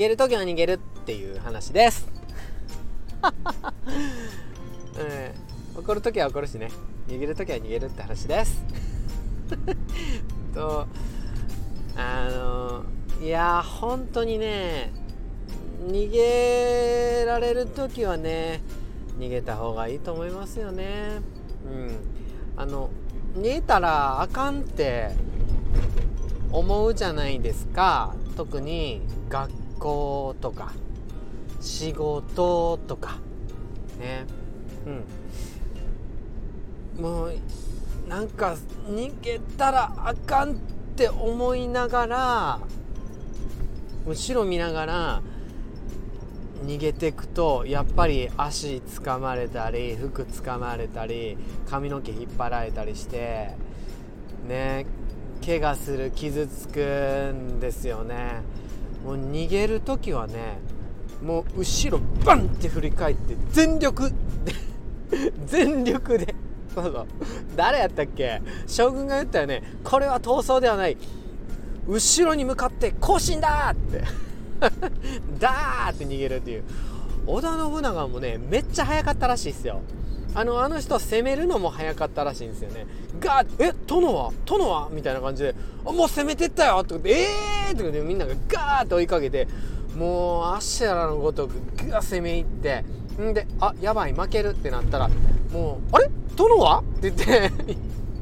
げる時は逃げるっていう話です。うん、怒る時は怒るしね。逃げる時は逃げるって話です。とあのいや本当にね逃げられる時はね逃げた方がいいと思いますよね。うん。あの逃げたらあかんって思うじゃないですか。特に学校とか仕事とかね。うん。もうなんか逃げたらあかんって思いながら後ろ見ながら逃げていくとやっぱり足つかまれたり服つかまれたり髪の毛引っ張られたりしてね。怪我する傷つくんですよねもう逃げる時はねもう後ろバンって振り返って全力で 全力でそうそう。誰やったっけ？将軍が言ったよね。これは逃走ではない。後ろに向かって行進だって。ダーって逃げるっていう。織田信長もねめっちゃ速かったらしいっすよ。あのあの人攻めるのも早かったらしいんですよね。ガーえ殿は？殿は？みたいな感じでもう攻めてったよってことでええー、ってことでみんながガーって追いかけてもうアシェラのごとくガー攻め入ってんであやばい負けるってなったらもうあれ？殿は？って言って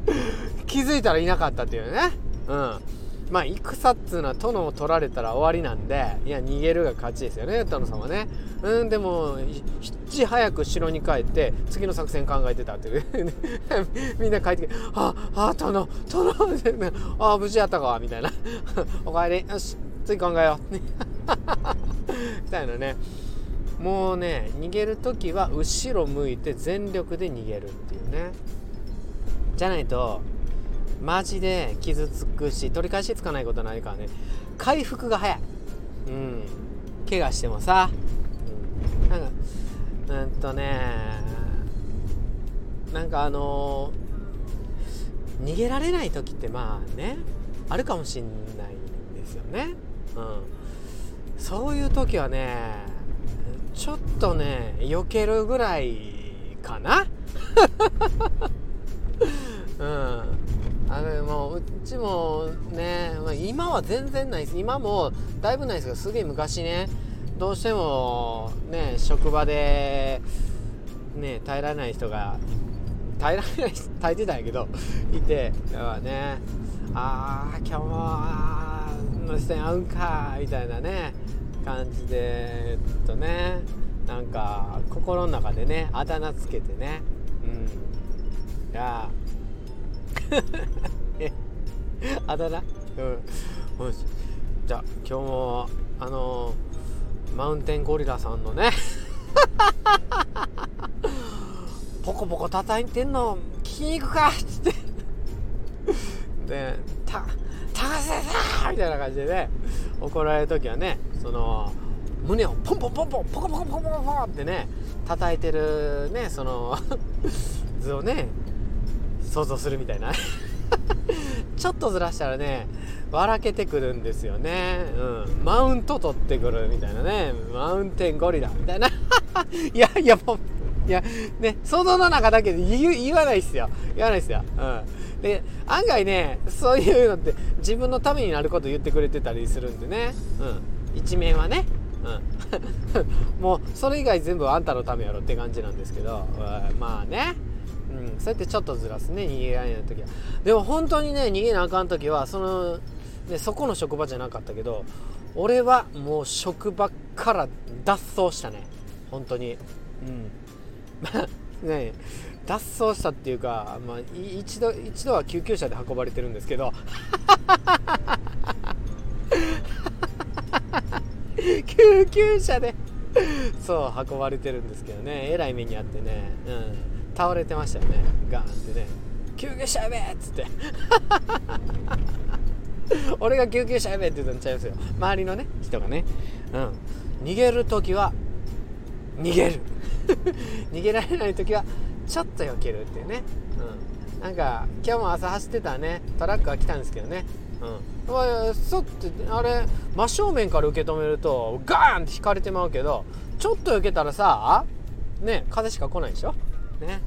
気づいたらいなかったっていうね。うん。まあ戦っつうのは殿を取られたら終わりなんでいや逃げるが勝ちですよね殿様ね。うんでもいち早く城に帰って次の作戦考えてたっていう。みんな帰ってきて「ああ殿殿ああ無事やったか」みたいな「おかえり。よし次考えよう」みたいなね。もうね逃げる時は後ろ向いて全力で逃げるっていうね。じゃないとマジで傷つくし取り返しつかないことないからね。回復が早い。うん。怪我してもさ、うん、なんかうんとねなんかあのー、逃げられない時ってまあねあるかもしんないんですよね。うん。そういう時はねちょっとね避けるぐらいかな。ちもね、まあ、今は全然ないです。今もだいぶないですけどすげえ昔ね。どうしてもね職場でね耐えられない人が耐えられない耐えてたんやけどいてだからねああ今日もの視点合うんかみたいなね感じでえっとねなんか心の中でねあだ名つけてね。うん。いや あだ名？うん。よし。じゃあ今日もあのマウンテンゴリラさんのね ポコポコ叩いてんの聞きに行くかっつって。で「た高瀬さん!」みたいな感じでね怒られる時はねその胸をポンポンポンポンポコポコポコポコポコってね叩いてるねその図をね想像するみたいな。ちょっとずらしたらね笑けてくるんですよね、うん、マウント取ってくるみたいなね。マウンテンゴリラ。みたいな。いやいやもういやね想像の中だけで言わないっすよ。言わないっすよ、うん、で案外ねそういうのって自分のためになること言ってくれてたりするんでね、うん、一面はね。うん、もうそれ以外全部あんたのためやろって感じなんですけど、まあね。うん、そうやってちょっとずらすね逃げられない時は。でも本当にね逃げなあかん時はその、ね、そこの職場じゃなかったけど俺はもう職場から脱走したね。本当に。うん。ま あね脱走したっていうか、まあ、一度一度は救急車で運ばれてるんですけど。救急車でそう運ばれてるんですけどね。えらい目にあってね。うん。倒れてましたよね。ガーンってね。救急車やべっつって。俺が救急車やべって言ったんちゃいますよ。周りのね人がね。うん。逃げる時は逃げる。逃げられない時はちょっと避けるっていうね、うん、なんか今日も朝走ってたね。トラックが来たんですけどね。うん、そってあれ真正面から受け止めるとガーンって引かれてまうけどちょっと避けたらさね風しか来ないでしょ？ね。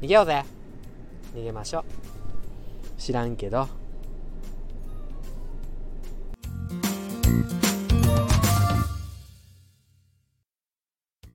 逃げようぜ。逃げましょう。知らんけど。